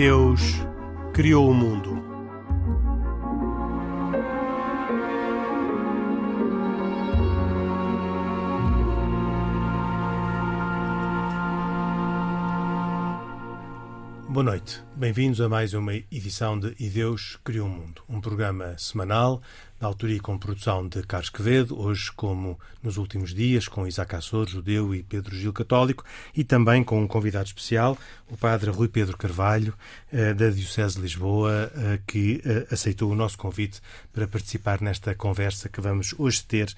Deus criou o mundo. Boa noite, bem-vindos a mais uma edição de E Deus Criou o Mundo, um programa semanal da autoria e com produção de Carlos Quevedo, hoje como nos últimos dias, com Isaac Assor, judeu e Pedro Gil católico, e também com um convidado especial, o padre Rui Pedro Carvalho, eh, da Diocese de Lisboa, eh, que eh, aceitou o nosso convite para participar nesta conversa que vamos hoje ter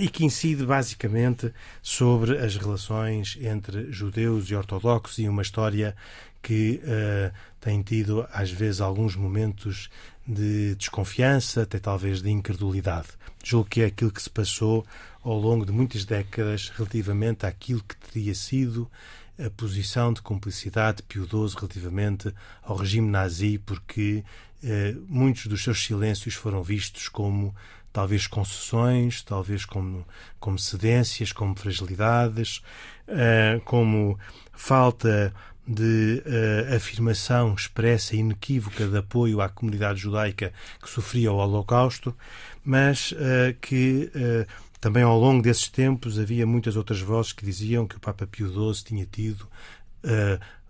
e que incide basicamente sobre as relações entre judeus e ortodoxos e uma história que tem tido às vezes alguns momentos de desconfiança, até talvez de incredulidade. Julgo que é aquilo que se passou ao longo de muitas décadas relativamente àquilo que teria sido a posição de cumplicidade XII relativamente ao regime nazi, porque eh, muitos dos seus silêncios foram vistos como talvez concessões, talvez como, como cedências, como fragilidades, eh, como falta de uh, afirmação expressa e inequívoca de apoio à comunidade judaica que sofria o Holocausto, mas uh, que uh, também ao longo desses tempos havia muitas outras vozes que diziam que o Papa Pio XII tinha tido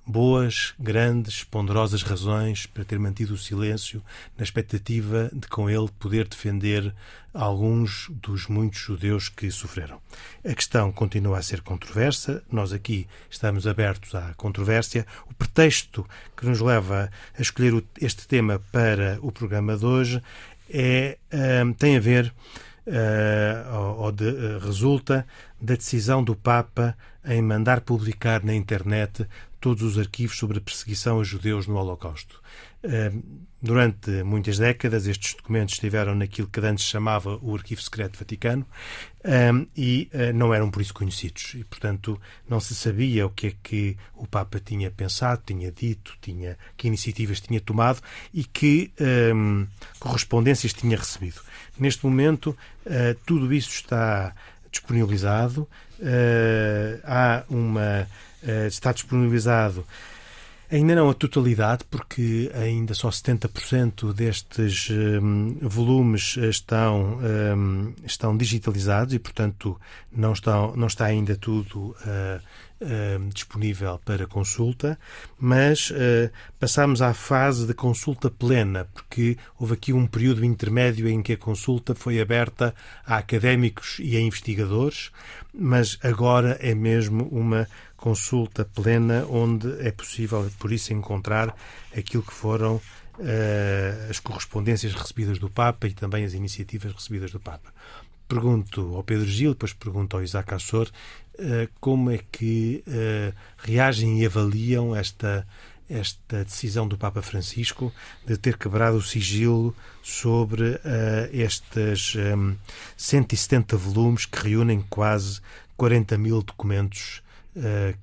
boas, grandes, ponderosas razões para ter mantido o silêncio na expectativa de com ele poder defender alguns dos muitos judeus que sofreram. A questão continua a ser controversa, nós aqui estamos abertos à controvérsia. O pretexto que nos leva a escolher este tema para o programa de hoje é, um, tem a ver uh, ou, de, uh, resulta da decisão do Papa em mandar publicar na internet todos os arquivos sobre a perseguição a judeus no Holocausto. Durante muitas décadas, estes documentos estiveram naquilo que antes chamava o Arquivo Secreto Vaticano e não eram por isso conhecidos. E, portanto, não se sabia o que é que o Papa tinha pensado, tinha dito, tinha, que iniciativas tinha tomado e que um, correspondências tinha recebido. Neste momento, uh, tudo isso está disponibilizado. Uh, há uma uh, está disponibilizado Ainda não a totalidade, porque ainda só 70% destes um, volumes estão, um, estão digitalizados e, portanto, não, estão, não está ainda tudo uh, uh, disponível para consulta, mas uh, passamos à fase de consulta plena, porque houve aqui um período intermédio em que a consulta foi aberta a académicos e a investigadores, mas agora é mesmo uma consulta plena onde é possível, por isso, encontrar aquilo que foram uh, as correspondências recebidas do Papa e também as iniciativas recebidas do Papa. Pergunto ao Pedro Gil, depois pergunto ao Isaac Assor, uh, como é que uh, reagem e avaliam esta, esta decisão do Papa Francisco de ter quebrado o sigilo sobre uh, estes um, 170 volumes que reúnem quase 40 mil documentos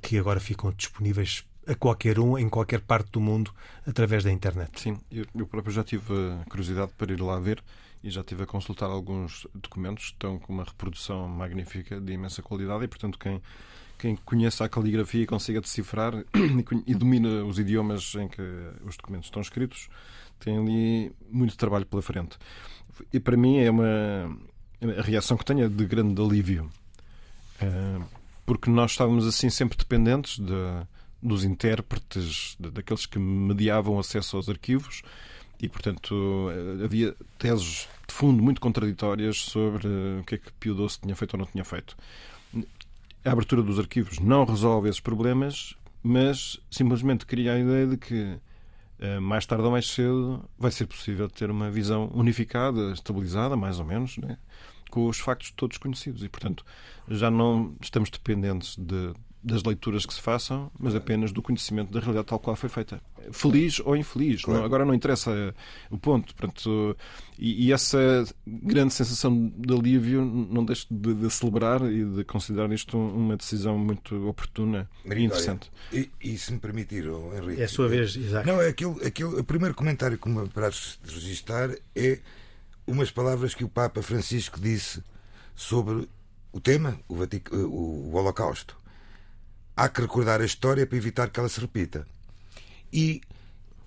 que agora ficam disponíveis a qualquer um, em qualquer parte do mundo, através da internet. Sim, eu, eu próprio já tive a curiosidade para ir lá ver e já estive a consultar alguns documentos, estão com uma reprodução magnífica, de imensa qualidade, e portanto quem, quem conheça a caligrafia e consiga decifrar e domina os idiomas em que os documentos estão escritos, tem ali muito trabalho pela frente. E para mim é uma a reação que tenho é de grande alívio. Uh, porque nós estávamos assim sempre dependentes de, dos intérpretes, daqueles que mediavam acesso aos arquivos, e portanto havia teses de fundo muito contraditórias sobre o que é que Pio XII tinha feito ou não tinha feito. A abertura dos arquivos não resolve esses problemas, mas simplesmente cria a ideia de que eh, mais tarde ou mais cedo vai ser possível ter uma visão unificada, estabilizada, mais ou menos, né? com os factos todos conhecidos. E, portanto, já não estamos dependentes de, das leituras que se façam, mas apenas do conhecimento da realidade tal qual foi feita. Feliz ou infeliz. Claro. Não, agora não interessa o ponto. Portanto, e, e, essa grande sensação de alívio não deixo de, de, celebrar e de considerar isto uma decisão muito oportuna Maria, e interessante. E, e, se me permitir, Henrique. É a sua vez, Isaac. Não, é aquilo, aquilo, o primeiro comentário que me parece registrar é umas palavras que o Papa Francisco disse sobre o tema, o, Vatic... o Holocausto. Há que recordar a história para evitar que ela se repita. E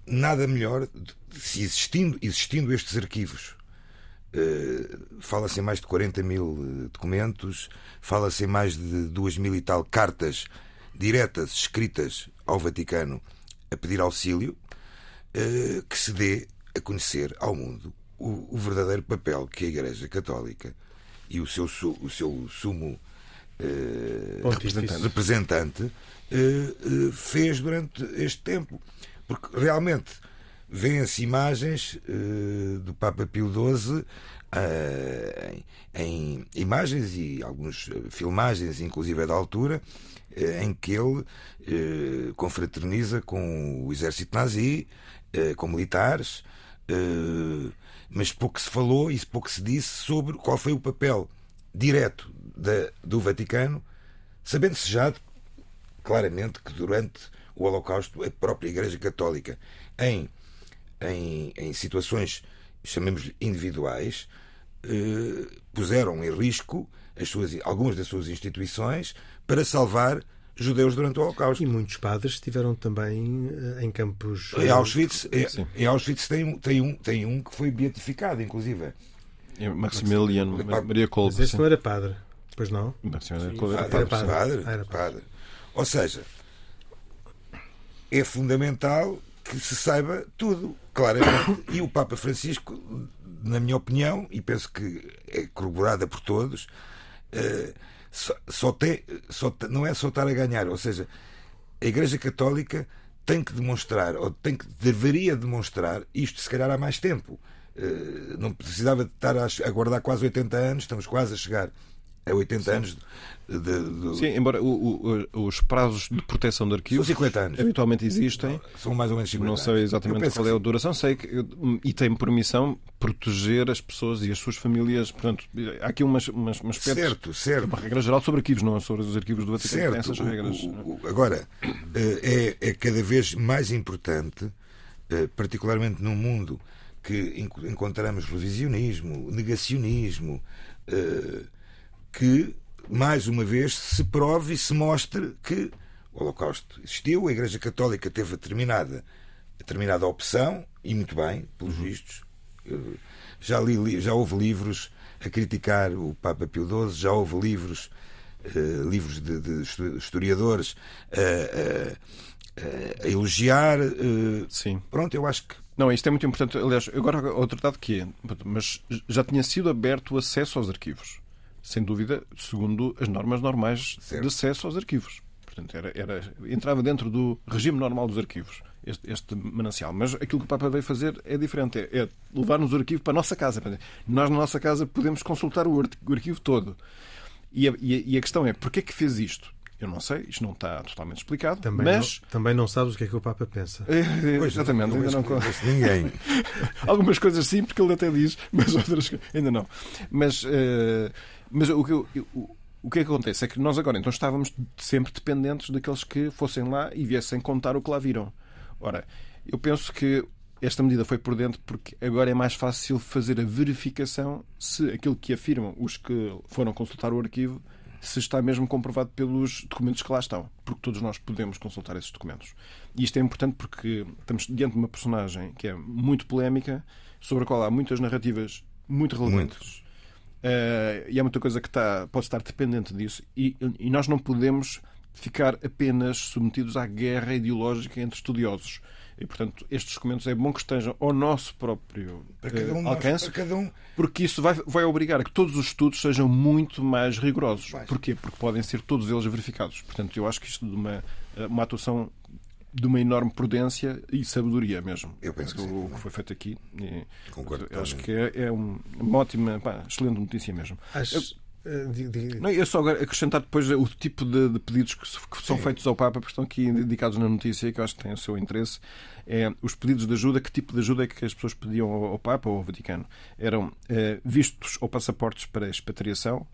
nada melhor, se existindo, existindo estes arquivos, uh, fala-se em mais de 40 mil eh, documentos, fala-se em mais de duas mil e tal cartas diretas escritas ao Vaticano a pedir auxílio, uh, que se dê a conhecer ao mundo o, verdadeiro papel que a Igreja Católica e o seu, o seu sumo representante, representante fez durante este tempo. Porque realmente vêem-se imagens uh, do Papa Pio XII uh, em, em, imagens e algumas filmagens, inclusive da altura, uh, em que ele confraterniza com o exército nazi, com militares, mas pouco se falou e pouco se disse sobre qual foi o papel direto da, do Vaticano, sabendo-se já claramente que durante o Holocausto, a própria Igreja Católica, em, em, em situações, chamemos individuais, eh, puseram em risco as suas, algumas das suas instituições para salvar judeus durante o Holocausto. E muitos padres estiveram também eh, em campos. Em Auschwitz, em, em Auschwitz tem, tem, um, tem um que foi beatificado, inclusive. É Maximiliano Maria Kolbe. Mas esse não era padre, pois não? Maximiliano Kolbe era, era padre. padre. Era padre. Ou seja, é fundamental que se saiba tudo, claramente. E o Papa Francisco, na minha opinião, e penso que é corroborada por todos, uh, só, só, tem, só não é só estar a ganhar, ou seja, a Igreja Católica tem que demonstrar, ou tem que, deveria demonstrar, isto se calhar há mais tempo. Uh, não precisava de estar a aguardar quase 80 anos, estamos quase a chegar a 80 Sim. anos de, de... Sim, embora o, o, os prazos de proteção de arquivos São 50 anos. habitualmente existem. São mais ou menos 50 Não sei exatamente qual é a duração, sei que e tem por missão proteger as pessoas e as suas famílias. Portanto, há aqui umas, umas, umas certo, certo. uma regra geral sobre arquivos, não é sobre os arquivos do Vaticano. Certo. Essas regras. O, agora, eh, é, é cada vez mais importante, eh, particularmente num mundo que encontramos revisionismo, negacionismo, eh, que mais uma vez, se prove e se mostre que o Holocausto existiu, a Igreja Católica teve determinada, determinada opção, e muito bem, pelos uhum. vistos. Já, li, já houve livros a criticar o Papa Pio XII, já houve livros, uh, livros de, de, historiadores a, a, a elogiar. Uh, Sim. Pronto, eu acho que não, isto é muito importante. Aliás, agora outro dado que é, mas já tinha sido aberto o acesso aos arquivos sem dúvida, segundo as normas normais certo. de acesso aos arquivos. Portanto, era, era, entrava dentro do regime normal dos arquivos, este, este, manancial. Mas aquilo que o Papa veio fazer é diferente, é, é levar-nos o arquivo para a nossa casa. Nós, na nossa casa, podemos consultar o arquivo todo. E a, e a questão é, porquê é que fez isto? Eu não sei, isto não está totalmente explicado. Também, mas... não, também não sabes o que é que o Papa pensa. É, pois, exatamente, não, ainda não conhece ninguém. Algumas coisas sim, porque ele até diz, mas outras ainda não. Mas, uh, mas o que, eu, o, que é que acontece é que nós agora então estávamos sempre dependentes daqueles que fossem lá e viessem contar o que lá viram. Ora, eu penso que esta medida foi prudente porque agora é mais fácil fazer a verificação se aquilo que afirmam os que foram consultar o arquivo se está mesmo comprovado pelos documentos que lá estão, porque todos nós podemos consultar esses documentos. E isto é importante porque estamos diante de uma personagem que é muito polémica, sobre a qual há muitas narrativas muito relevantes. Uh, e há muita coisa que está, pode estar dependente disso. E, e nós não podemos ficar apenas submetidos à guerra ideológica entre estudiosos. E, portanto, estes documentos é bom que estejam ao nosso próprio um uh, alcance, um... porque isso vai, vai obrigar a que todos os estudos sejam muito mais rigorosos. Porquê? Porque podem ser todos eles verificados. Portanto, eu acho que isto de uma, eh, uma atuação de uma enorme prudência e sabedoria mesmo. Eu penso que, o que foi feito aqui. E, Concordo. Acho que é, é uma ótima, pá, excelente notícia mesmo. Acho... Eu, eh, não, eu só acrescentar depois o tipo de, de pedidos que, que são Sim. feitos ao Papa, porque estão aqui indicados na notícia, que eu acho que têm o seu interesse. É, os pedidos de ajuda, que tipo de ajuda é que as pessoas pediam ao, ao Papa ou ao Vaticano? Eram é, vistos ou passaportes para expatriação,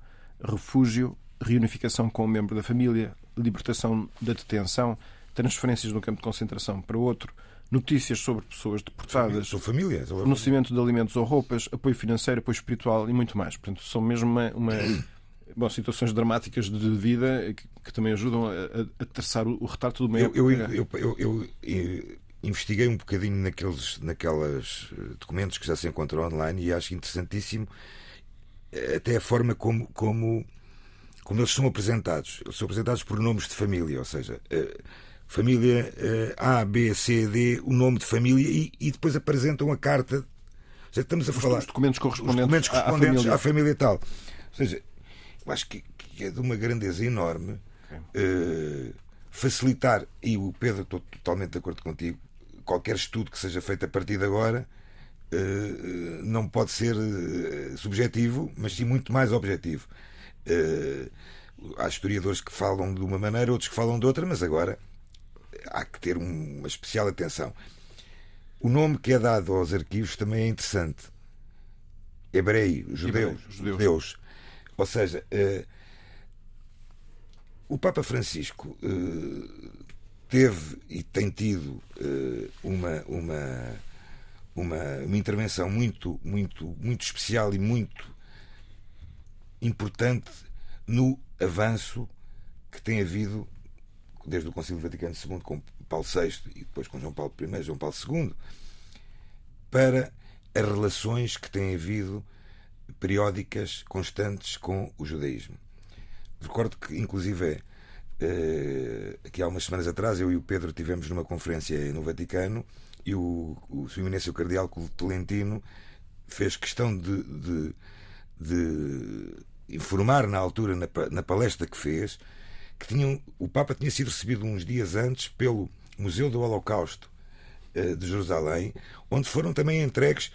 refúgio, reunificação com um membro da família, libertação da detenção, transferências de um campo de concentração para outro, notícias sobre pessoas deportadas, sobre família, fornecimento de alimentos ou roupas, apoio financeiro, apoio espiritual e muito mais. Portanto, são mesmo uma, uma bom, situações dramáticas de vida que, que também ajudam a, a, traçar o, o, retrato do meio. Eu, eu, eu, eu, investiguei um bocadinho naqueles naquelas documentos que já se encontram online e acho interessantíssimo até a forma como, como, como eles são apresentados. Eles são apresentados por nomes de família, ou seja, família A, B, C, D, o nome de família e, e depois apresentam a carta. Seja, estamos a os, falar. Os documentos correspondentes, documentos correspondentes à, à, família. à família tal. Ou seja, eu acho que, que é de uma grandeza enorme okay. uh, facilitar, e o Pedro, estou totalmente de acordo contigo, qualquer estudo que seja feito a partir de agora uh, não pode ser uh, subjetivo, mas sim muito mais objetivo. há historiadores que falam de uma maneira, outros que falam de outra, mas agora há que ter uma especial atenção. O nome que é dado aos arquivos também é interessante. Hebreu, judeu, judeus. judeus. Ou seja, uh, o Papa Francisco uh, teve e tem tido uh, uma, uma, uma, uma intervenção muito, muito, muito especial e muito importante no avanço que tem havido desde o Concílio Vaticano II com Paulo VI e depois com João Paulo I e João Paulo II para as relações que têm havido periódicas, constantes com o judaísmo. Recordo que, inclusive, aqui há umas semanas atrás, eu e o Pedro tivemos numa conferência no Vaticano e o, o Sua Eminência o Cardeal Tolentino fez questão de, de, de, informar na altura, na, na palestra que fez, que tinham, o Papa tinha sido recebido uns dias antes pelo Museu do Holocausto eh, de Jerusalém, onde foram também entregues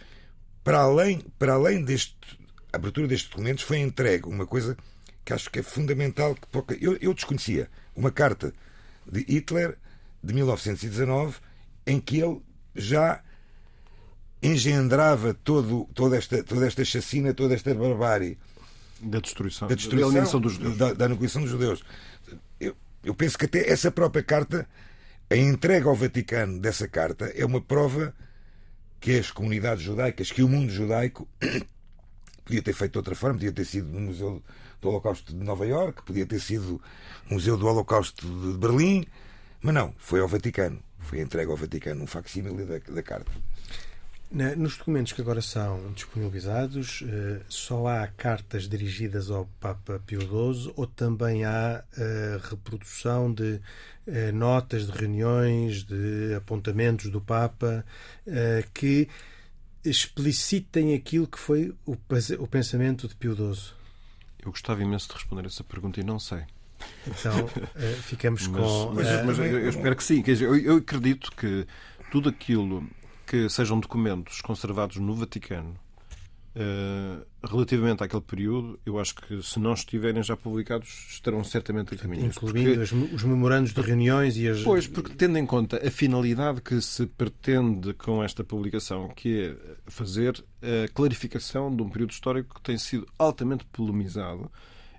para além, para além deste a abertura destes documentos foi entregue uma coisa que acho que é fundamental que pouca, eu, eu desconhecia uma carta de Hitler de 1919 em que ele já engendrava todo, toda, esta, toda esta chacina, toda esta barbárie da destruição, da, destruição, da dos judeus. Da, da aniquilação dos judeus. Eu, penso que até essa própria carta, a entrega ao Vaticano dessa carta, é uma prova que as comunidades judaicas, que o mundo judaico Podia ter feito de outra forma, podia ter sido no Museu do Holocausto de Nova Iorque, podia ter sido no Museu do Holocausto de Berlim, mas não, foi ao Vaticano. Foi entregue ao Vaticano um facsímile da, da carta. Nos documentos que agora são disponibilizados, eh, só há cartas dirigidas ao Papa Pio XII ou também há eh, reprodução de eh, notas de reuniões, de apontamentos do Papa que explicitem aquilo que foi o, pensamento de Pio XII? Eu gostava imenso de responder essa pergunta e não sei. Então ficamos mas, com. Mas, mas eu, eu, espero que sim. Eu, eu acredito que tudo aquilo que sejam documentos conservados no Vaticano Uh, relativamente àquele período, eu acho que se não estiverem já publicados, estarão certamente a caminho. Incluindo porque, os memorandos de reuniões e as. Pois, porque tendo em conta a finalidade que se pretende com esta publicação, que é fazer a clarificação de um período histórico que tem sido altamente polemizado,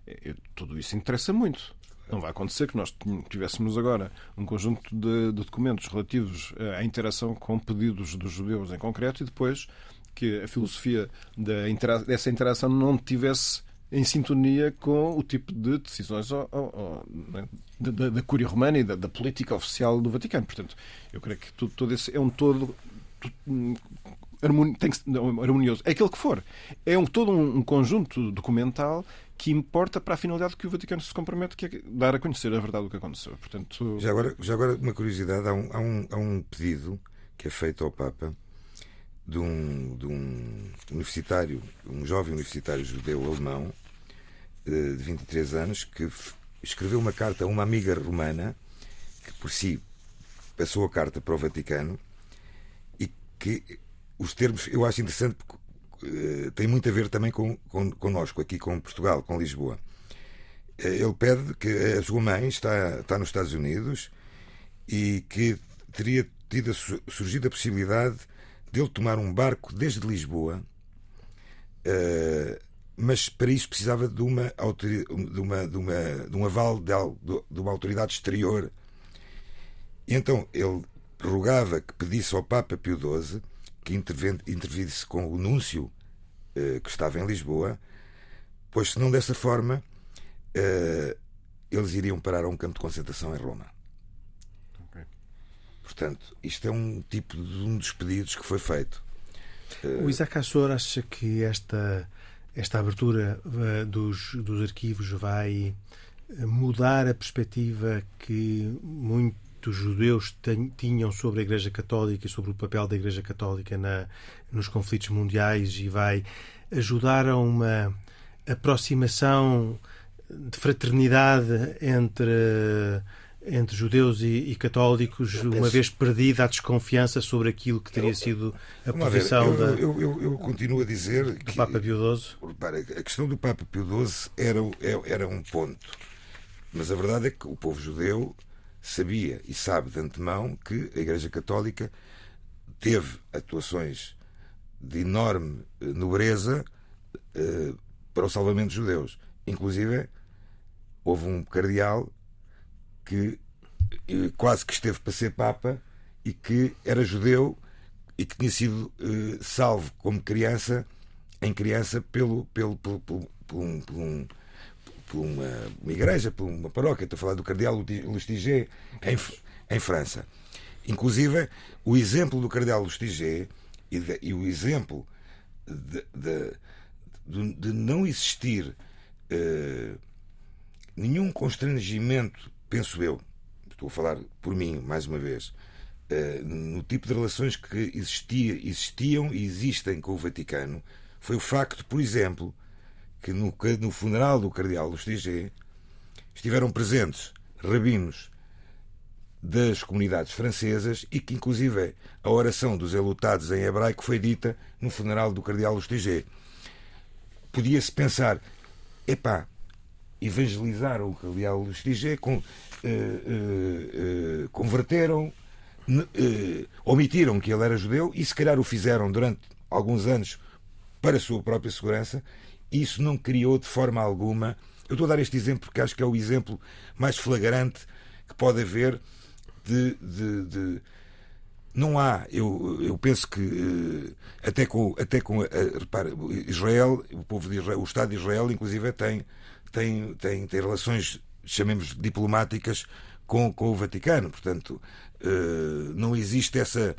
é, tudo isso interessa muito. Não vai acontecer que nós tivéssemos agora um conjunto de, de documentos relativos à interação com pedidos dos judeus em concreto e depois que a filosofia dessa interação não tivesse em sintonia com o tipo de decisões né, da, da Cúria Romana e da, da, política oficial do Vaticano. Portanto, eu creio que tudo, todo esse é um todo tem que, não, harmonioso. É aquele que for. É um, todo um, um, conjunto documental que importa para a finalidade que o Vaticano se compromete, que é dar a conhecer a verdade do que aconteceu. Portanto... Já, agora, já agora, uma curiosidade: há um, há um, há um pedido que é feito ao Papa de um, de um universitário, um jovem universitário judeu-alemão eh, de 23 anos que escreveu uma carta a uma amiga romana que por si passou a carta para o Vaticano e que os termos eu acho interessante tem muito a ver também com, com connosco aqui com Portugal, com Lisboa. Uh, ele pede que a sua mãe está, está nos Estados Unidos e que teria tido surgido a possibilidade dele tomar um barco desde Lisboa, uh, mas para isso precisava de, uma, de, uma, de, uma, de um aval de, de uma autoridade exterior. E então ele rogava que pedisse ao Papa Pio XII que intervisse com o núncio uh, que estava em Lisboa, pois senão dessa forma uh, eles iriam parar a um campo de concentração em Roma. Portanto, isto é um tipo de um dos pedidos que foi feito. O Isaac Assor acha que esta, esta abertura dos, dos arquivos vai mudar a perspectiva que muitos judeus tinham sobre a Igreja Católica e sobre o papel da Igreja Católica na, nos conflitos mundiais e vai ajudar a uma aproximação de fraternidade entre entre judeus e, e católicos, uma penso... vez perdida a desconfiança sobre aquilo que teria sido a posição ver, eu, da. Eu, eu, eu, continuo a dizer do que. Papa Pio XII. a questão do Papa Pio XII era, é, era um ponto. Mas a verdade é que o povo judeu sabia e sabe de antemão que a Igreja Católica teve atuações de enorme eh, nobreza uh, para o salvamento dos judeus. Inclusive, houve um cardeal que uh, quase que esteve para ser Papa e que era judeu e que tinha sido salvo como criança, em criança, pelo, pelo, pelo, pelo, pelo por um, por uma, uma, igreja, por uma paróquia. Estou a falar do Cardeal Lustiger em, em França. Inclusive, o exemplo do Cardeal Lustiger e, de, e o exemplo de, de, de não existir uh, nenhum constrangimento, penso eu, estou a falar por mim mais uma vez, uh, no tipo de relações que existia, existiam e existem com o Vaticano, foi o facto, por exemplo, que no, no funeral do Cardeal Lustiger estiveram presentes rabinos das comunidades francesas e que, inclusive, a oração dos elutados em hebraico foi dita no funeral do cardeal Lustiger. Podia-se pensar, epá, evangelizaram o cardeal Lustiger, com, uh, uh, uh, converteram, omitiram que ele era judeu e, se calhar, o fizeram durante alguns anos para a sua própria segurança. Isso não criou de forma alguma. Eu estou a dar este exemplo porque acho que é o exemplo mais flagrante que pode haver de, de, de não há, eu, eu penso que eh, até com, até com eh, repara, Israel, o povo de Israel, o Estado de Israel, inclusive, tem, tem, tem, tem relações, chamemos diplomáticas, com, com o Vaticano. Portanto, eh, não existe essa,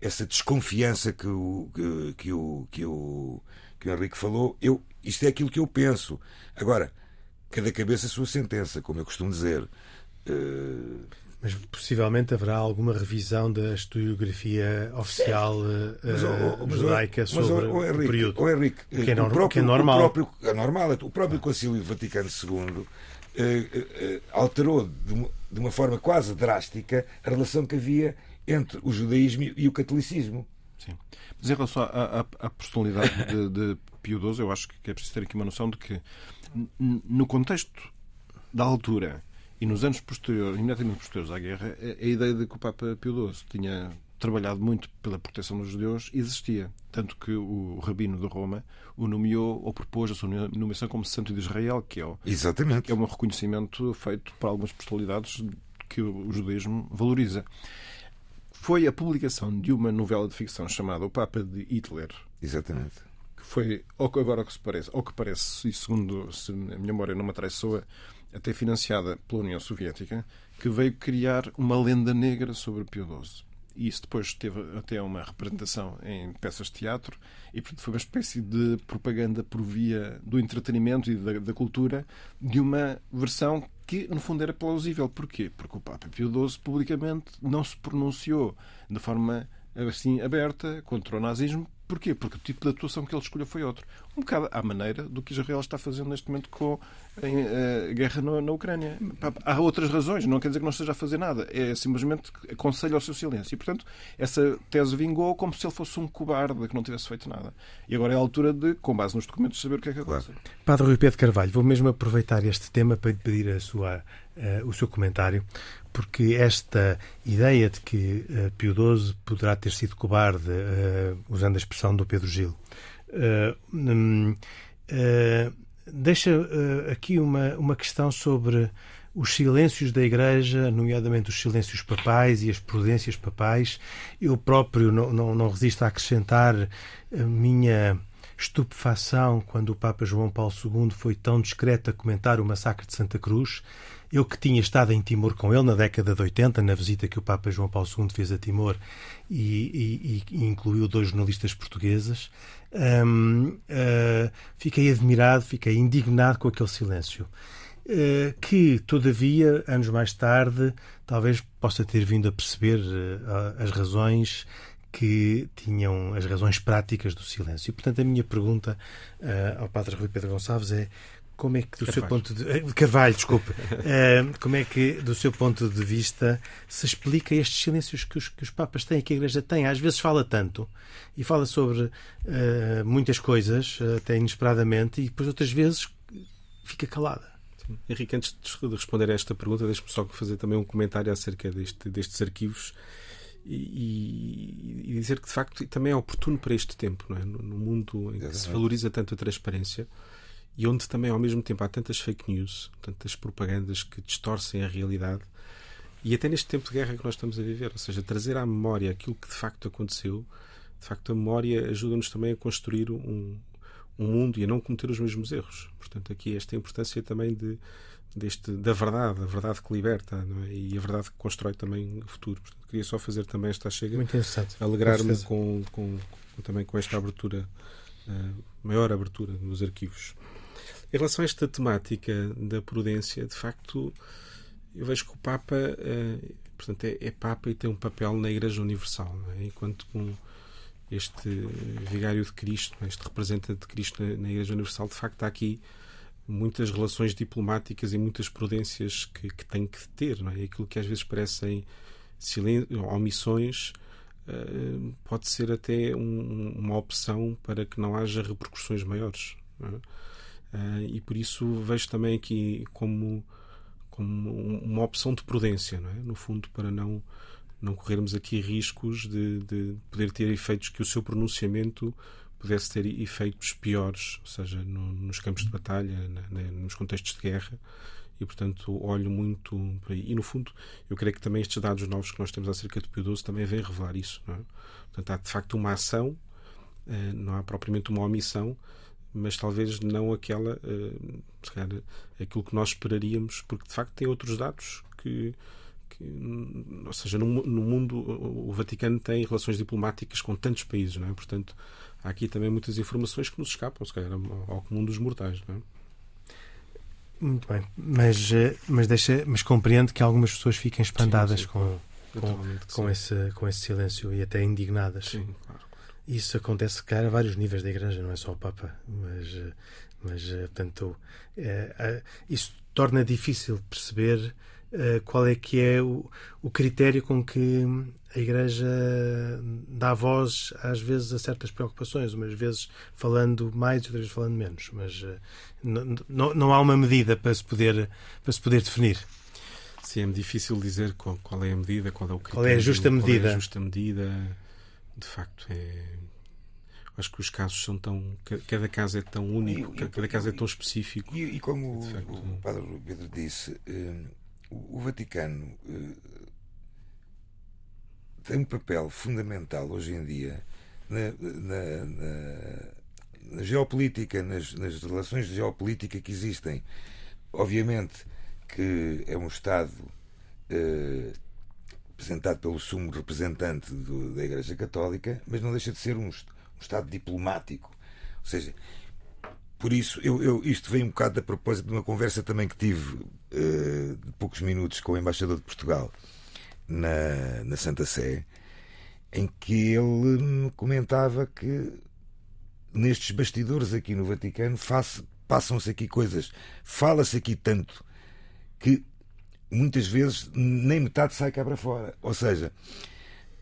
essa desconfiança que o, que, o, que, o, que o Henrique falou. Eu, isto é aquilo que eu penso. Agora, cada cabeça a sua sentença, como eu costumo dizer. Mas possivelmente haverá alguma revisão da historiografia oficial uh, mas, oh, judaica mas, sobre oh, Henrique, o período. Oh, Henrique, que, é, o próprio, que é normal. O próprio, é normal. O próprio Concílio Vaticano II eh, eh, alterou de uma, de uma, forma quase drástica a relação que havia entre o judaísmo e o catolicismo. Sim. Mas em relação à, à, à personalidade de, de Pio XII, eu acho que é preciso ter aqui uma noção de que, no contexto da altura e nos anos posteriores, imediatamente posteriores à guerra, a ideia de que o Papa Pio XII tinha trabalhado muito pela proteção dos judeus existia. Tanto que o rabino de Roma o nomeou ou propôs a sua nomeação como santo de Israel, que é, o, Exatamente. Que é um reconhecimento feito por algumas personalidades que o judaísmo valoriza. Foi a publicação de uma novela de ficção chamada O Papa de Hitler. Exatamente. Foi, agora que se parece, ou que parece, e segundo se a minha memória não me atraiçoa, até financiada pela União Soviética, que veio criar uma lenda negra sobre Pio XII. E isso depois teve até uma representação em peças de teatro e portanto, foi uma espécie de propaganda por via do entretenimento e da, da cultura de uma versão que, no fundo, era plausível. Porquê? Porque o Papa Pio XII publicamente não se pronunciou de forma assim aberta contra o nazismo Porquê? Porque o tipo de atuação que ele escolheu foi outro. Um bocado à maneira do que Israel está fazendo neste momento com a eh, guerra na, Ucrânia. Há outras razões, não quer dizer que não esteja a fazer nada. É simplesmente aconselho ao seu silêncio. E, portanto, essa tese vingou como se ele fosse um cobarde que não tivesse feito nada. E agora é a altura de, com base nos documentos, saber o que é que acontece. Claro. Padre Rui Pedro Carvalho, vou mesmo aproveitar este tema para lhe pedir a sua, uh, o seu comentário porque esta ideia de que uh, Pio XII poderá ter sido cobarde, uh, usando a expressão do Pedro Gil, uh, deixa aqui uma, uma questão sobre os silêncios da Igreja, nomeadamente os silêncios papais e as prudências papais. Eu próprio não, não, não resisto a acrescentar a minha estupefação quando o Papa João Paulo II foi tão discreto a comentar o massacre de Santa Cruz. Eu que tinha estado em Timor com ele na década de 80, na visita que o Papa João Paulo II fez a Timor e, e, e incluiu dois jornalistas portugueses, um, uh, fiquei admirado, fiquei indignado com aquele silêncio. Uh, que, todavia, anos mais tarde, talvez possa ter vindo a perceber uh, as razões que tinham as razões práticas do silêncio. E, portanto, a minha pergunta uh, ao Padre Rui Pedro Gonçalves é como é que do Carvalho. seu ponto de eh, Carvalho, desculpe, uh, como é que do seu ponto de vista se explica estes silêncios que os, que os papas têm, que a Igreja tem? Às vezes fala tanto e fala sobre uh, muitas coisas, até inesperadamente, e depois outras vezes fica calada. Henrique, antes de responder a esta pergunta, deixe-me só fazer também um comentário acerca deste, destes arquivos e, e, dizer que de facto também é oportuno para este tempo, não é? no, no mundo em que se valoriza tanto a transparência e onde também ao mesmo tempo há tantas fake news, tantas propagandas que distorcem a realidade e até neste tempo de guerra que nós estamos a viver, ou seja, trazer à memória aquilo que de facto aconteceu, de facto a memória ajuda-nos também a construir um, um mundo e a não cometer os mesmos erros. Portanto, aqui esta importância também de deste, da verdade, a verdade que liberta é? e a verdade que constrói também o futuro. Portanto, queria só fazer também esta chega. Alegrar-me com, com, com, também com esta abertura, uh, maior abertura nos arquivos. Em relação a esta temática da prudência, de facto, eu vejo que o Papa uh, portanto, é, é, Papa e tem um papel na Igreja Universal, é? enquanto um, este vigário de Cristo, este representante de Cristo na, na Igreja Universal, de facto está aqui muitas relações diplomáticas e muitas prudências que, que tem que ter. Não é? Aquilo que às vezes parecem omissões uh, pode ser até um, uma opção para que não haja repercussões maiores. É? Uh, e por isso vejo também aqui como, como uma opção de prudência, é? no fundo, para não, não corrermos aqui riscos de, de poder ter efeitos que o seu pronunciamento pudesse ter efeitos piores, ou seja, no, nos campos de batalha, na, na, nos contextos de guerra, e portanto olho muito por aí. E no fundo, eu creio que também estes dados novos que nós temos acerca do Pio XII também vêm revelar isso. Não é? Portanto, há de facto uma ação, eh, não há propriamente uma omissão, mas talvez não aquela, eh, se calhar, aquilo que nós esperaríamos, porque de facto tem outros dados que. Que ou seja, no, no mundo o Vaticano tem relações diplomáticas com tantos países, não é? Portanto, há aqui também muitas informações que nos escapam, se calhar, ao comum dos mortais. Não é? Muito bem, mas, eh, mas, deixa, mas compreendo que algumas pessoas fiquem espantadas sim, sim, com, com, com, esse, com esse silêncio e até indignadas. Sim, claro. Isso acontece, cara, a vários níveis da Igreja, não é só o Papa, mas, eh, mas eh, portanto, é, isso torna difícil perceber qual é que é o, o critério com que a Igreja dá voz às vezes a certas preocupações, umas vezes falando mais, outras vezes falando menos, mas uh, não, não há uma medida para se poder, para se poder definir. Sim, é difícil dizer qual, qual é a medida, qual é o critério. Qual é a justa medida? É a justa medida. De facto, é. Acho que os casos são tão. Cada caso é tão único, e, cada caso é tão específico. E, e como facto, o, Padre Pedro disse, uh, o, Vaticano uh, tem um papel fundamental hoje em dia na, na, na, na geopolítica, nas, nas, relações de geopolítica que existem. Obviamente que é um Estado eh, representado pelo sumo representante do, da Igreja Católica, mas não deixa de ser um, um Estado diplomático. Ou seja, por isso, eu, eu, isto vem um bocado a propósito de uma conversa também que tive uh, de poucos minutos com o embaixador de Portugal na, na Santa Sé, em que ele me comentava que nestes bastidores aqui no Vaticano passam-se aqui coisas, fala-se aqui tanto que muitas vezes nem metade sai cá para fora. Ou seja,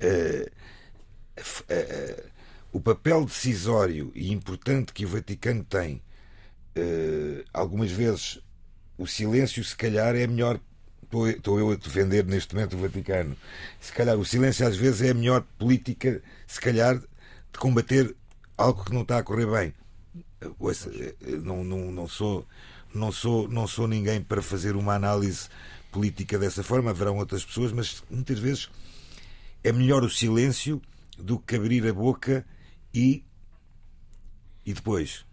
uh, uh, o papel decisório e importante que o Vaticano tem, uh, algumas vezes o silêncio, se calhar, é melhor estou eu a defender neste momento o Vaticano. Se calhar o silêncio às vezes é a melhor política, se calhar, de combater algo que não está a correr bem. Ouça, não, não, não, sou, não, sou, não sou ninguém para fazer uma análise política dessa forma, haverão outras pessoas, mas muitas vezes é melhor o silêncio do que abrir a boca e, E depois,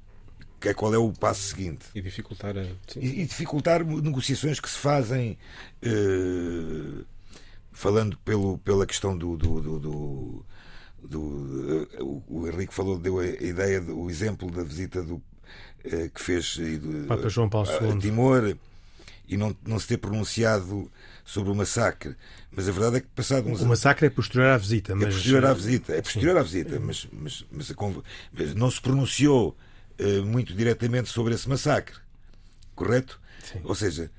é qual é o passo seguinte? E dificultar a... e, e, dificultar negociações que se fazem uh, falando pelo, pela questão do, do, do, do do, uh, o Henrique falou, deu a ideia, o exemplo da visita do, uh, que fez do, Papa João Paulo II. a Timor e não, não se ter pronunciado sobre o massacre. Mas a verdade é que passado uns O massacre é posterior à visita. É mas... É posterior à visita, é posterior à visita, mas, mas, mas, mas, não se pronunciou uh, muito diretamente sobre esse massacre. Correto? Sim. Ou seja,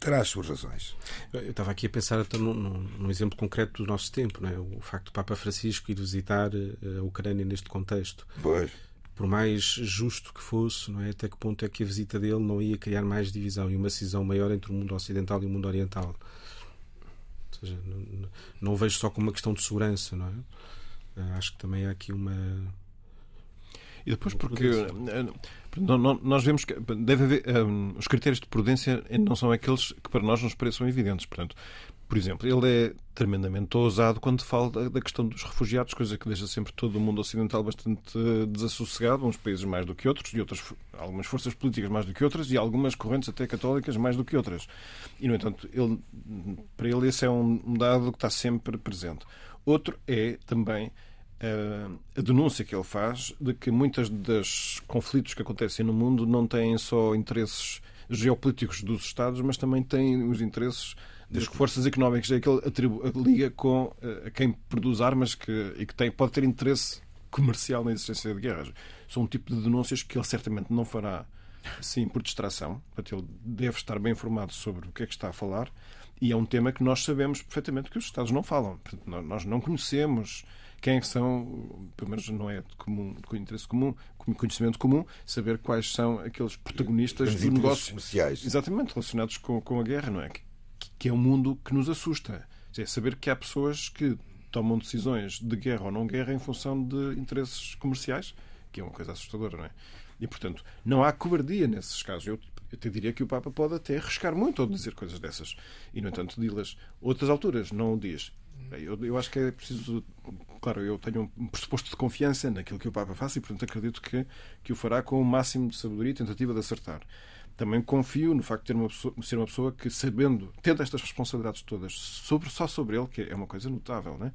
terá as suas razões. Eu estava aqui a pensar até num, num, exemplo concreto do nosso tempo, é? o facto do Papa Francisco ir visitar eh, a Ucrânia neste contexto. Pois por mais justo que fosse, não é? até que ponto é que a visita dele não ia criar mais divisão e uma cisão maior entre o mundo ocidental e o mundo oriental. Ou seja, não, não vejo só como uma questão de segurança, não é? Ah, acho que também há aqui uma. E depois, porque eh, nós vemos que deve haver, um, eh, os critérios de prudência não são aqueles que para nós nos pareçam evidentes. Portanto, por exemplo, ele é tremendamente ousado quando fala da questão dos refugiados, coisa que deixa sempre todo o mundo ocidental bastante eh, desassossegado, uns países mais do que outros, e outras, algumas forças políticas mais do que outras, e algumas correntes até católicas mais do que outras. E, no entanto, ele, para ele esse é um dado que está sempre presente. Outro é também eh, a denúncia que ele faz de que muitos dos conflitos que acontecem no mundo não têm só interesses geopolíticos dos Estados, mas também têm os interesses das forças económicas é que ele liga com uh, quem produz armas que, e que tem, pode ter interesse comercial na existência de guerras. São um tipo de denúncias que ele certamente não fará sim por distração. Portanto, ele deve estar bem informado sobre o que é que está a falar e é um tema que nós sabemos perfeitamente que os Estados não falam. Portanto, nós não conhecemos quem são, pelo menos não é de, comum, de interesse comum, conhecimento comum, saber quais são aqueles protagonistas do negócio comerciais. Exatamente, relacionados com, com a guerra, não é? que é um mundo que nos assusta. É saber que há pessoas que tomam decisões de guerra ou não guerra em função de interesses comerciais, que é uma coisa assustadora, não é? E, portanto, não há cobardia nesses casos. Eu até diria que o Papa pode até arriscar muito ao dizer coisas dessas. E, no entanto, di-las outras alturas, não o diz. Eu, eu, acho que é preciso. Claro, eu tenho um pressuposto de confiança naquilo que o Papa faz e, portanto, acredito que, que o fará com o máximo de sabedoria e tentativa de acertar também confio no facto de ter uma pessoa, ser uma pessoa que, sabendo, tendo estas responsabilidades todas sobre, só sobre ele, que é uma coisa notável, né?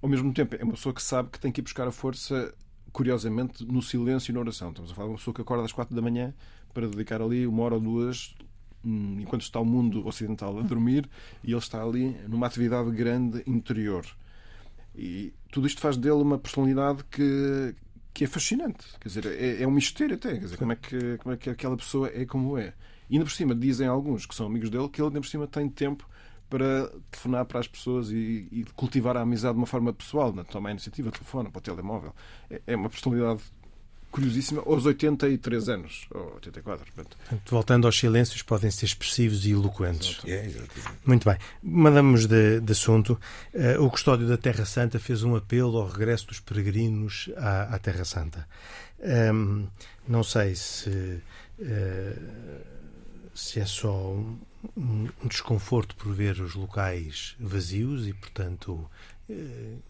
ao mesmo tempo é uma pessoa que sabe que tem que ir buscar a força, curiosamente, no silêncio e na oração. Estamos a falar de uma pessoa que acorda às quatro da manhã para dedicar ali uma hora ou duas enquanto está o mundo ocidental a dormir e ele está ali numa atividade grande interior. E tudo isto faz dele uma personalidade que, que é fascinante. Quer dizer, é, é um mistério até. Quer dizer, como é, que, como é que aquela pessoa é como é. E ainda por cima dizem alguns que são amigos dele que ele ainda por cima tem tempo para telefonar para as pessoas e, e cultivar a amizade de uma forma pessoal, né? toma a iniciativa, telefona para o telemóvel. É, é uma personalidade curiosíssima aos 83 anos, ou 84. Portanto. Voltando aos silêncios, podem ser expressivos e eloquentes. É, Muito bem. Mandamos de, de assunto. Uh, o Custódio da Terra Santa fez um apelo ao regresso dos peregrinos à, à Terra Santa. Um, ehm, não sei se, uh, se é só um, um desconforto por ver os locais vazios e, portanto,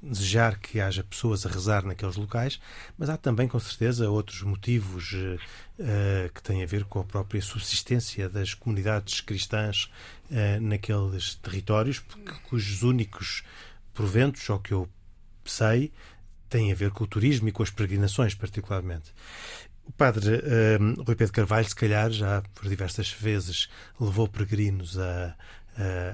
desejar que haja pessoas a rezar naqueles locais, mas há também, com certeza, outros motivos uh, que têm a ver com a própria subsistência das comunidades cristãs uh, naqueles territórios, porque, cujos únicos proventos, ao que eu sei, têm a ver com o turismo e com as peregrinações, particularmente. O padre uh, Rui Pedro Carvalho, se calhar, já por diversas vezes levou peregrinos a,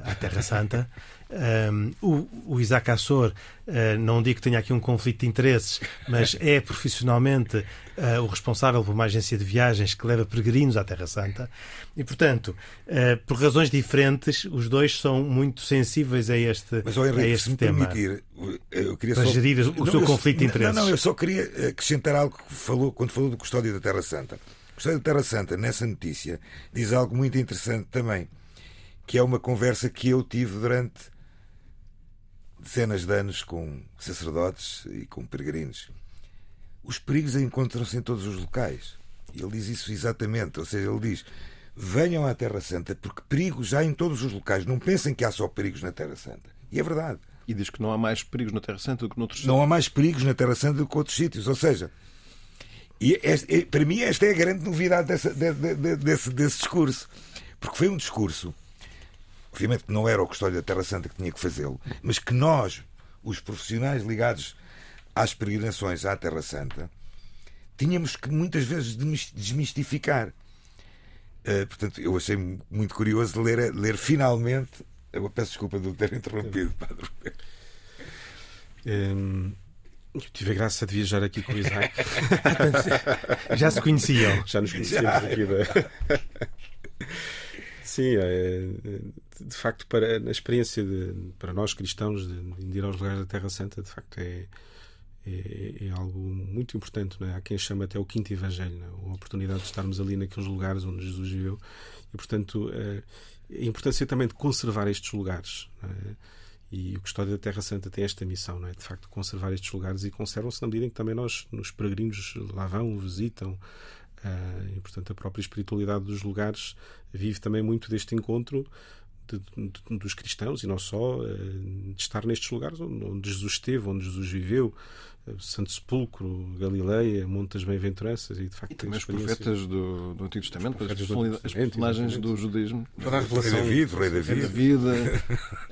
à Terra Santa. Um, o, o, Isaac Assor, uh, não digo que tenha aqui um conflito de interesses, mas é profissionalmente uh, o responsável por uma agência de viagens que leva peregrinos à Terra Santa. E, portanto, uh, por razões diferentes, os dois são muito sensíveis a este, mas, oh, Henrique, a este tema. Permitir, eu queria para só... gerir o não, seu eu, conflito de interesses. Não, não, eu só queria acrescentar algo que falou quando falou do Custódio da Terra Santa. O Custódio da Terra Santa, nessa notícia, diz algo muito interessante também, que é uma conversa que eu tive durante dezenas de anos com sacerdotes e com peregrinos. Os perigos encontram-se em todos os locais. E ele diz isso exatamente. Ou seja, ele diz: venham à Terra Santa, porque perigos há em todos os locais. Não pensem que há só perigos na Terra Santa. E é verdade. E diz que não há mais perigos na Terra Santa do que noutros sítios. Não há mais perigos na Terra Santa do que outros sítios. Ou seja, E este, para mim esta é a grande novidade dessa, de, de, desse, desse discurso. Porque foi um discurso, obviamente que não era o Custódio da Terra Santa que tinha que fazê-lo, mas que nós, os profissionais ligados às peregrinações à Terra Santa, tínhamos que muitas vezes desmistificar. Uh, portanto, eu achei muito curioso ler, ler finalmente. Eu peço desculpa de ter interrompido, Padre. Um, tive a graça de viajar aqui com o Isaac. Já se conheciam. Já nos conhecíamos aqui. Da... Sim, é, de facto, para, a experiência de, para nós cristãos de, de ir aos lugares da Terra Santa, de facto, é, é, é, algo muito importante. É? Há quem chama até o quinto evangelho, é? a oportunidade de estarmos ali naqueles lugares onde Jesus viveu. E, portanto, é, a importância também de conservar estes lugares. É? E o Custódio da Terra Santa tem esta missão, não é? de facto, conservar estes lugares e conservam-se na medida em que também nós, nos peregrinos, lá vão, visitam. Uh, e, portanto, a própria espiritualidade dos lugares vive também muito deste encontro de, de, dos cristãos e não só, uh, de estar nestes lugares onde, onde Jesus esteve, onde Jesus viveu, Santo Sepulcro, Galileia, Monte das Bem-aventuranças e de facto e também os profetas do, do Antigo Testamento, as, do as personagens do judaísmo. Toda a revelação. Rei David, Rei David. David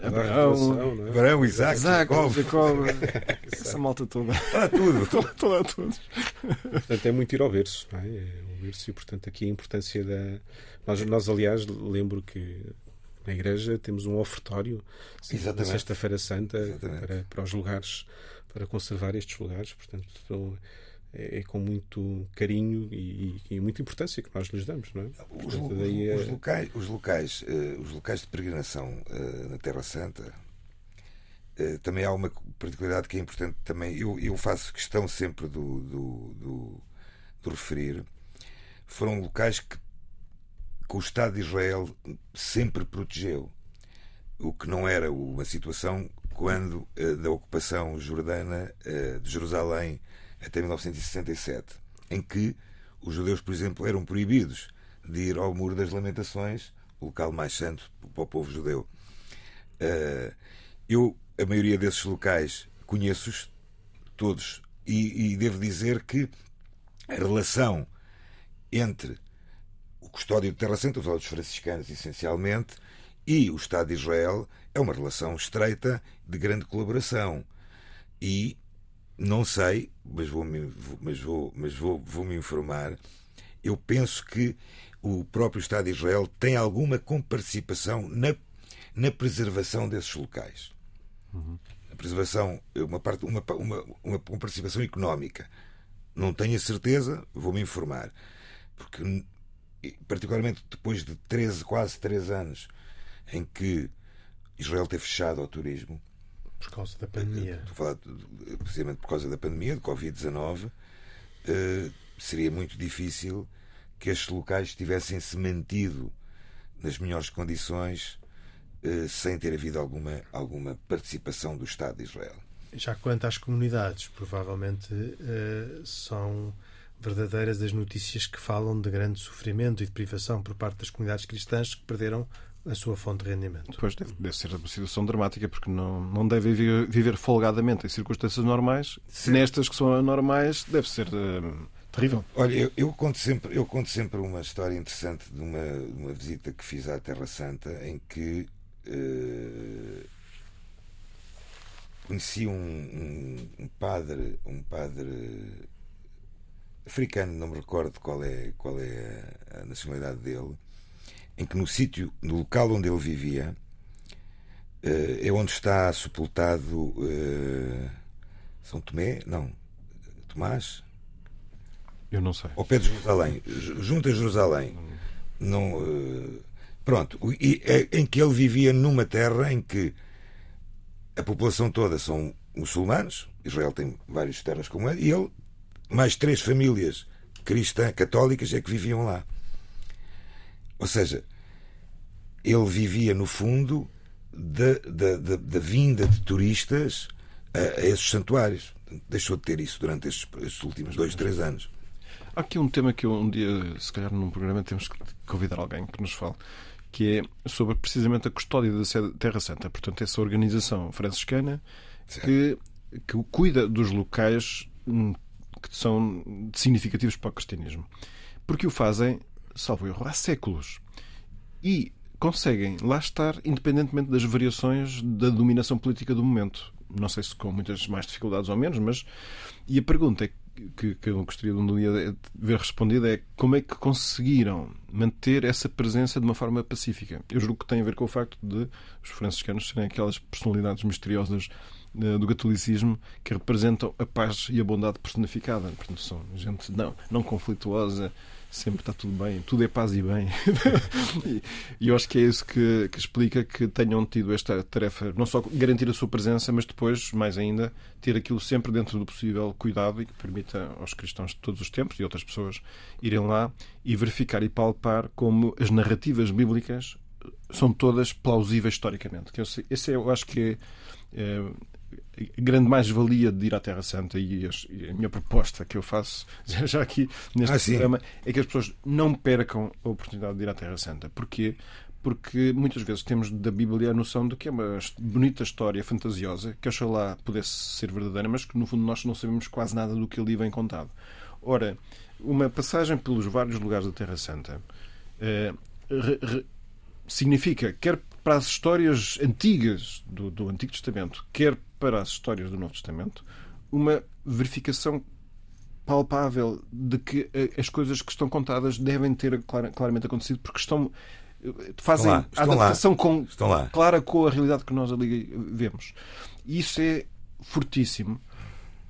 Abraão, Abraão, Isaac, Isaac Jacob. Essa malta toda. Está tudo. Está a todos. Portanto, é muito ir ao berço. Não é? é o berço e, portanto, aqui a importância da. Nós, nós aliás, lembro que na igreja temos um ofertório na Sexta-feira Santa para, para os lugares para conservar estes lugares. Portanto, é, é, com muito carinho e, e, muita importância que nós lhes damos. Não é? Os, Portanto, é... os locais, os, locais, uh, os locais de peregrinação uh, na Terra Santa uh, também há uma particularidade que é importante também. Eu, eu faço questão sempre do, do, do, do referir. Foram locais que, que o Estado de Israel sempre protegeu o que não era uma situação quando eh, da ocupação jordana eh, de Jerusalém até 1967, em que os judeus, por exemplo, eram proibidos de ir ao Muro das Lamentações, o local mais santo para o povo judeu. Eh, eu, a maioria desses locais, conheço-os todos e, e devo dizer que a relação entre o custódio de Terra Santa, os franciscanos essencialmente, e o Estado de Israel é uma relação estreita de grande colaboração. E não sei, mas vou me, mas vou, mas vou, vou me informar. Eu penso que o próprio Estado de Israel tem alguma comparticipação na, na preservação desses locais. Uhum. A preservação, uma, parte, uma, uma, uma participação económica. Não tenho a certeza, vou me informar. Porque, particularmente depois de 13, quase 3 anos em que Israel teve fechado ao turismo. Por causa da pandemia. Estou a falar precisamente por causa da pandemia, de Covid-19. Eh, seria muito difícil que estes locais tivessem-se mantido nas melhores condições eh, sem ter havido alguma, alguma participação do Estado de Israel. Já quanto às comunidades, provavelmente eh, são verdadeiras as notícias que falam de grande sofrimento e de privação por parte das comunidades cristãs que perderam a sua fonte de rendimento. Pois deve, deve, ser uma situação dramática, porque não, não deve viver, viver folgadamente em circunstâncias normais. Sim. Nestas que são anormais, deve ser uh, terrível. Olha, eu, eu, conto sempre, eu conto sempre uma história interessante de uma, uma visita que fiz à Terra Santa em que uh, conheci um, um, um, padre, um padre africano, não me recordo qual é, qual é a, a nacionalidade dele em que no sítio, no local onde ele vivia, uh, é onde está sepultado uh, São Tomé? Não. Tomás? Eu não sei. Ao pé de Jerusalém, junto a Jerusalém. Não, uh, pronto. E, é, em que ele vivia numa terra em que a população toda são muçulmanos, Israel tem várias terras como ele, e ele, mais três famílias cristãs, católicas, é que viviam lá. Ou seja, ele vivia, no fundo, da, da, da, da vinda de turistas a, a, esses santuários. Deixou de ter isso durante estes, estes últimos dois, três anos. Há aqui um tema que eu, um dia, se calhar num programa, temos que convidar alguém que nos fale, que é sobre precisamente a custódia da Terra Santa. Portanto, essa organização franciscana que, que cuida dos locais hum, que são significativos para o cristianismo. Porque o fazem, salvo erro, há séculos. E conseguem lá estar independentemente das variações da dominação política do momento. Não sei se com muitas mais dificuldades ou menos, mas. E a pergunta que, que eu gostaria de um dia ver respondida é como é que conseguiram manter essa presença de uma forma pacífica. Eu julgo que tem a ver com o facto de os franciscanos serem aquelas personalidades misteriosas eh, do catolicismo que representam a paz e a bondade personificada. Portanto, são gente não, não conflituosa, sempre está tudo bem, tudo é paz e bem. e eu acho que é isso que, que, explica que tenham tido esta tarefa, não só garantir a sua presença, mas depois, mais ainda, ter aquilo sempre dentro do possível cuidado e que permita aos cristãos de todos os tempos e outras pessoas irem lá e verificar e palpar como as narrativas bíblicas são todas plausíveis historicamente. Esse é, eu acho que é, é grande mais-valia de ir à Terra Santa e a minha proposta que eu faço já aqui neste ah, programa é que as pessoas não percam a oportunidade de ir à Terra Santa. Porquê? Porque muitas vezes temos da Bíblia a noção de que é uma bonita história fantasiosa, que oxalá pudesse ser verdadeira, mas que no fundo nós não sabemos quase nada do que ali vem contado. Ora, uma passagem pelos vários lugares da Terra Santa eh, re, re, significa, quer para as histórias antigas do, do Antigo Testamento, quer para as histórias do Novo Testamento, uma verificação palpável de que eh, as coisas que estão contadas devem ter claramente acontecido porque estão eh, fazem estão lá, estão a adaptação lá, com, clara com a realidade que nós ali vemos. E isso é fortíssimo.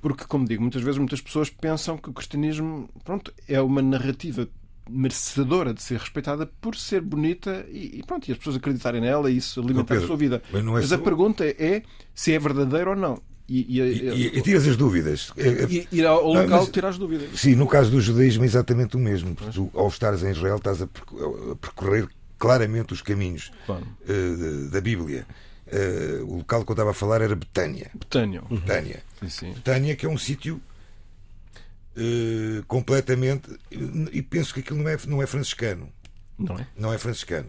Porque, como digo, muitas vezes muitas pessoas pensam que o cristianismo pronto, é uma narrativa merecedora de ser respeitada por ser bonita e, e pronto, e as pessoas acreditarem nela e isso alimentar Pedro, a sua vida. Mas, é mas só... a pergunta é se é verdadeiro ou não. E, e, e, e tiras as dúvidas. Ir ao local mas, tirar as dúvidas. Sim, no caso do judaísmo é exatamente o mesmo. Tu, ao estares em Israel, estás a percorrer claramente os caminhos claro. uh, da Bíblia. Uh, o local que eu estava a falar era Betânia. Betânia. Betânia. Betânia, que é um sítio uh, completamente. E penso que aquilo não é, não é franciscano. Não é? Não é franciscano.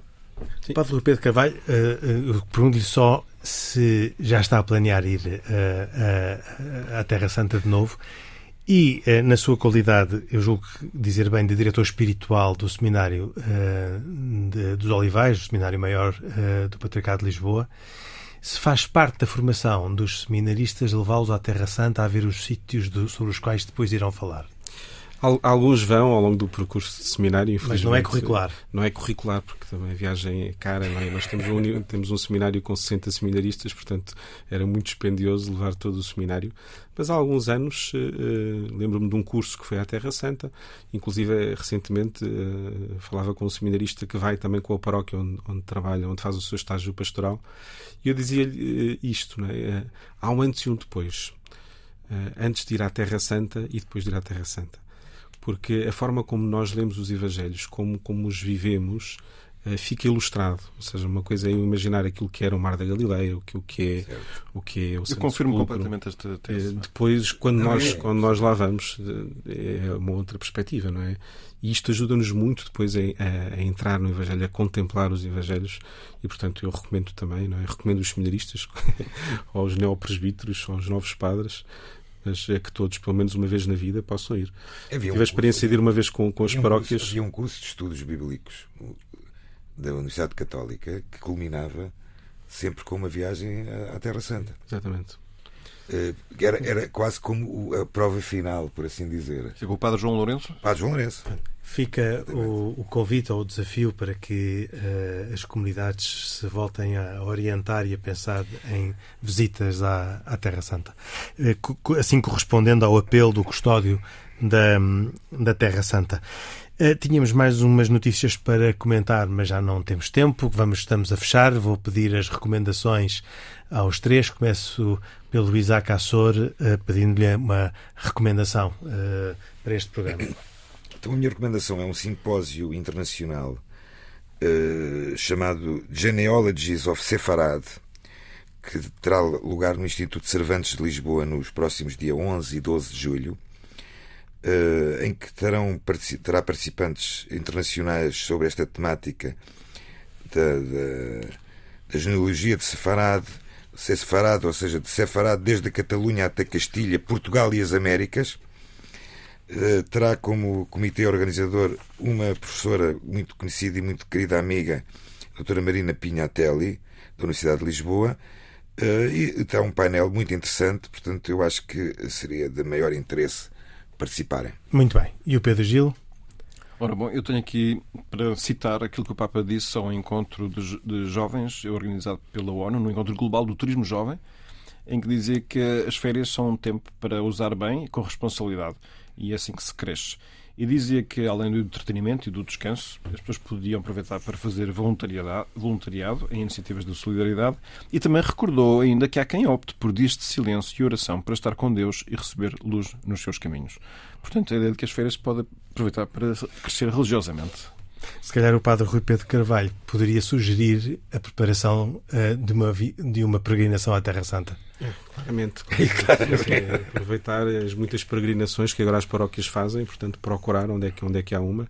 Sim. Padre Pedro Carvalho, uh, uh, pergunto-lhe só se já está a planear ir uh, à Terra Santa de novo e, na sua qualidade, eu julgo dizer bem, de diretor espiritual do Seminário de, dos Olivais, do Seminário Maior do Patriarcado de Lisboa, se faz parte da formação dos seminaristas levá-los à Terra Santa a ver os sítios do, sobre os quais depois irão falar? Alguns vão ao longo do percurso de seminário, Mas não é curricular. Não é curricular, porque também a viagem é cara. É? Nós temos um, temos um seminário com 60 seminaristas, portanto era muito dispendioso levar todo o seminário. Mas há alguns anos, uh, lembro-me de um curso que foi à Terra Santa, inclusive recentemente uh, falava com um seminarista que vai também com a paróquia onde, onde trabalha, onde faz o seu estágio pastoral, e eu dizia-lhe isto: é? há um antes e um depois. antes de ir à Terra Santa e depois de ir à Terra Santa porque a forma como nós lemos os Evangelhos, como, como os vivemos, uh, fica ilustrado. Ou seja, uma coisa é imaginar aquilo que era o Mar da Galileia, o que, o que é o que é o Eu confirmo completamente esta tese. Uh, depois, quando nós, é. quando nós lá vamos, é uma outra perspectiva, não é? E isto ajuda-nos muito depois a, a, a, entrar no Evangelho, a contemplar os Evangelhos. E, portanto, eu recomendo também, não é? Eu recomendo os seminaristas, aos neopresbíteros, aos novos padres, mas é que todos, pelo menos uma vez na vida, possam ir. Havia Tive um a experiência curso, de ir uma vez com, com as paróquias. Um havia um curso de estudos bíblicos da Universidade Católica que culminava sempre com uma viagem à Terra Santa. Exatamente. Eh, era, era quase como a prova final, por assim dizer. Chegou o Padre João Lourenço? Padre João Lourenço. Fica o, o, convite ou o desafio para que uh, as comunidades se voltem a orientar e a pensar em visitas à, à Terra Santa. Uh, assim correspondendo ao apelo do custódio da, da Terra Santa. Uh, tínhamos mais umas notícias para comentar, mas já não temos tempo. Vamos, estamos a fechar. Vou pedir as recomendações aos três. Começo pelo Isaac Assor, pedindo-lhe uma recomendação para este programa. Então, a minha recomendação é um simpósio internacional uh, chamado Genealogies of Sefarad, que terá lugar no Instituto Cervantes de Lisboa nos próximos dias 11 e 12 de julho, em que terão, terá participantes internacionais sobre esta temática da, da, da genealogia de Sefarad, Sefarad, ou seja, de Sefarad desde a Catalunha até Castilha, Portugal e as Américas uh, terá como comitê organizador uma professora muito conhecida e muito querida amiga, a doutora Marina Pinhatelli, da Universidade de Lisboa, uh, e está um painel muito interessante, portanto eu acho que seria de maior interesse participarem. Muito bem. E o Pedro Gil? Ora, bom, eu tenho aqui para citar aquilo que o Papa disse ao encontro de, jovens organizado pela ONU, no Encontro Global do Turismo Jovem, em que dizia que as férias são um tempo para usar bem e com responsabilidade. E é assim que se cresce. E dizia que, além do entretenimento e do descanso, as pessoas podiam aproveitar para fazer voluntariado, em iniciativas de solidariedade e também recordou ainda que há quem opte por dias de silêncio e oração para estar com Deus e receber luz nos seus caminhos. Portanto, a ideia de que as férias se pode aproveitar para crescer religiosamente. Se calhar o padre Rui Pedro Carvalho poderia sugerir a preparação uh, de, uma, de uma peregrinação à Terra Santa. É, claramente. claramente. É, aproveitar as muitas peregrinações que agora as paróquias fazem, portanto, procurar onde é que, onde é que há uma.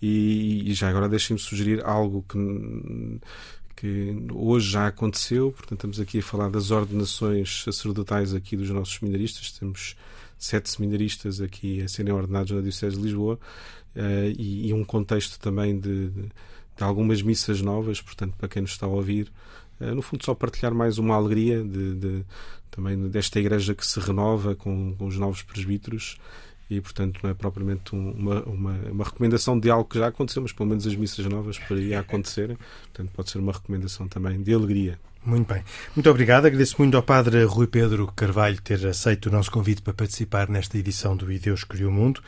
E, e já agora deixem-me sugerir algo que, que hoje já aconteceu. Portanto, estamos aqui a falar das ordenações sacerdotais aqui dos nossos seminaristas. Temos sete seminaristas aqui a serem ordenados na Diocese de Lisboa uh, e, e, um contexto também de, de, de, algumas missas novas, portanto, para quem nos está a ouvir, no fundo, só partilhar mais uma alegria de, de também desta igreja que se renova com, com, os novos presbíteros e, portanto, não é propriamente uma, uma, uma, recomendação de algo que já aconteceu, mas pelo menos as missas novas poderiam acontecer, portanto, pode ser uma recomendação também de alegria. Muito bem. Muito obrigado. Agradeço muito ao Padre Rui Pedro Carvalho ter aceito o nosso convite para participar nesta edição do E Deus Criou o Mundo.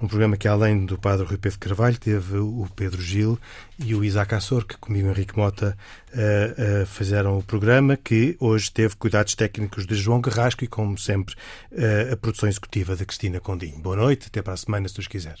Um programa que, além do Padre Rui Pedro Carvalho, teve o Pedro Gil e o Isaac Assor, que comigo, Henrique Mota, uh, uh, fizeram o programa, que hoje teve cuidados técnicos de João Carrasco e, como sempre, uh, a produção executiva da Cristina Condinho. Boa noite. Até para a semana, se Deus quiser.